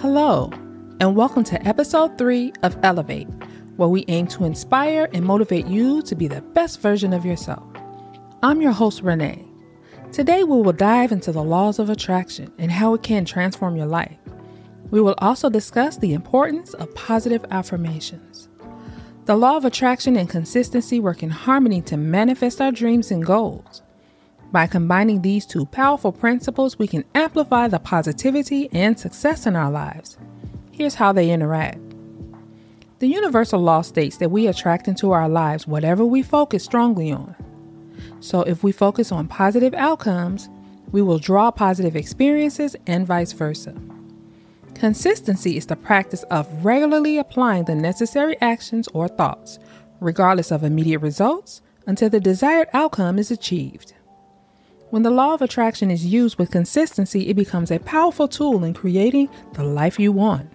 Hello, and welcome to episode 3 of Elevate, where we aim to inspire and motivate you to be the best version of yourself. I'm your host, Renee. Today, we will dive into the laws of attraction and how it can transform your life. We will also discuss the importance of positive affirmations. The law of attraction and consistency work in harmony to manifest our dreams and goals. By combining these two powerful principles, we can amplify the positivity and success in our lives. Here's how they interact. The universal law states that we attract into our lives whatever we focus strongly on. So, if we focus on positive outcomes, we will draw positive experiences and vice versa. Consistency is the practice of regularly applying the necessary actions or thoughts, regardless of immediate results, until the desired outcome is achieved. When the law of attraction is used with consistency, it becomes a powerful tool in creating the life you want.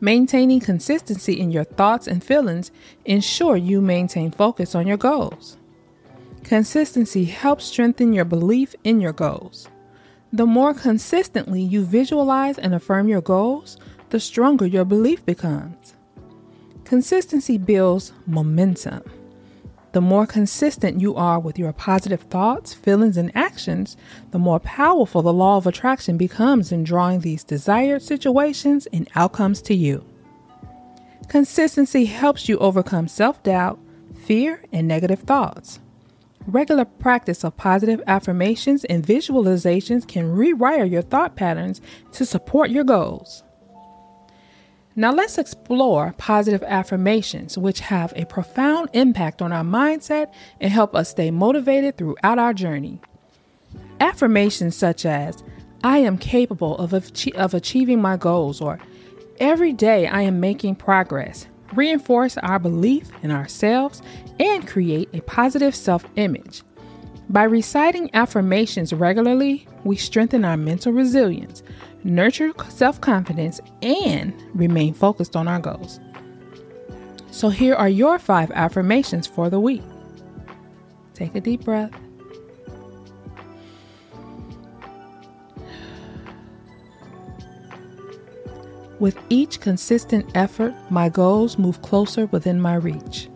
Maintaining consistency in your thoughts and feelings ensure you maintain focus on your goals. Consistency helps strengthen your belief in your goals. The more consistently you visualize and affirm your goals, the stronger your belief becomes. Consistency builds momentum. The more consistent you are with your positive thoughts, feelings, and actions, the more powerful the law of attraction becomes in drawing these desired situations and outcomes to you. Consistency helps you overcome self doubt, fear, and negative thoughts. Regular practice of positive affirmations and visualizations can rewire your thought patterns to support your goals. Now, let's explore positive affirmations, which have a profound impact on our mindset and help us stay motivated throughout our journey. Affirmations such as, I am capable of, of achieving my goals, or every day I am making progress, reinforce our belief in ourselves and create a positive self image. By reciting affirmations regularly, we strengthen our mental resilience, nurture self confidence, and remain focused on our goals. So, here are your five affirmations for the week. Take a deep breath. With each consistent effort, my goals move closer within my reach.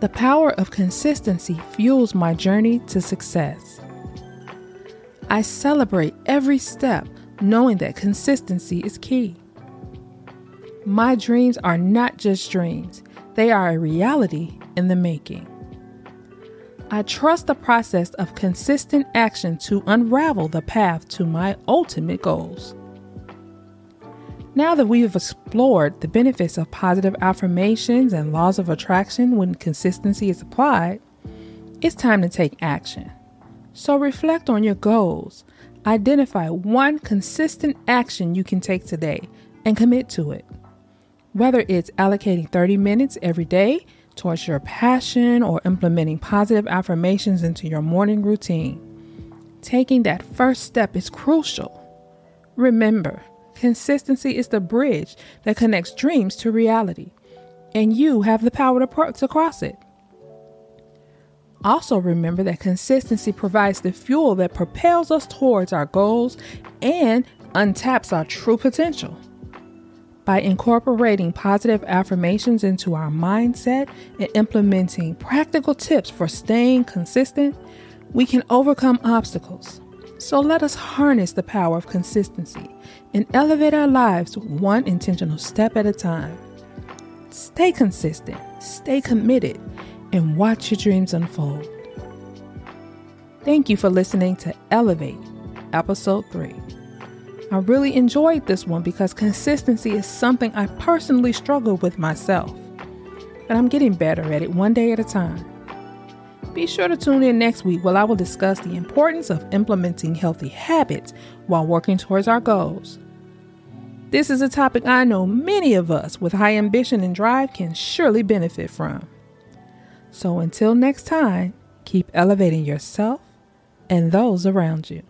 The power of consistency fuels my journey to success. I celebrate every step knowing that consistency is key. My dreams are not just dreams, they are a reality in the making. I trust the process of consistent action to unravel the path to my ultimate goals. Now that we have explored the benefits of positive affirmations and laws of attraction when consistency is applied, it's time to take action. So reflect on your goals. Identify one consistent action you can take today and commit to it. Whether it's allocating 30 minutes every day towards your passion or implementing positive affirmations into your morning routine, taking that first step is crucial. Remember, consistency is the bridge that connects dreams to reality, and you have the power to, pro- to cross it. Also, remember that consistency provides the fuel that propels us towards our goals and untaps our true potential. By incorporating positive affirmations into our mindset and implementing practical tips for staying consistent, we can overcome obstacles. So let us harness the power of consistency and elevate our lives one intentional step at a time. Stay consistent, stay committed, and watch your dreams unfold. Thank you for listening to Elevate, Episode 3. I really enjoyed this one because consistency is something I personally struggle with myself, but I'm getting better at it one day at a time. Be sure to tune in next week where I will discuss the importance of implementing healthy habits while working towards our goals. This is a topic I know many of us with high ambition and drive can surely benefit from. So until next time, keep elevating yourself and those around you.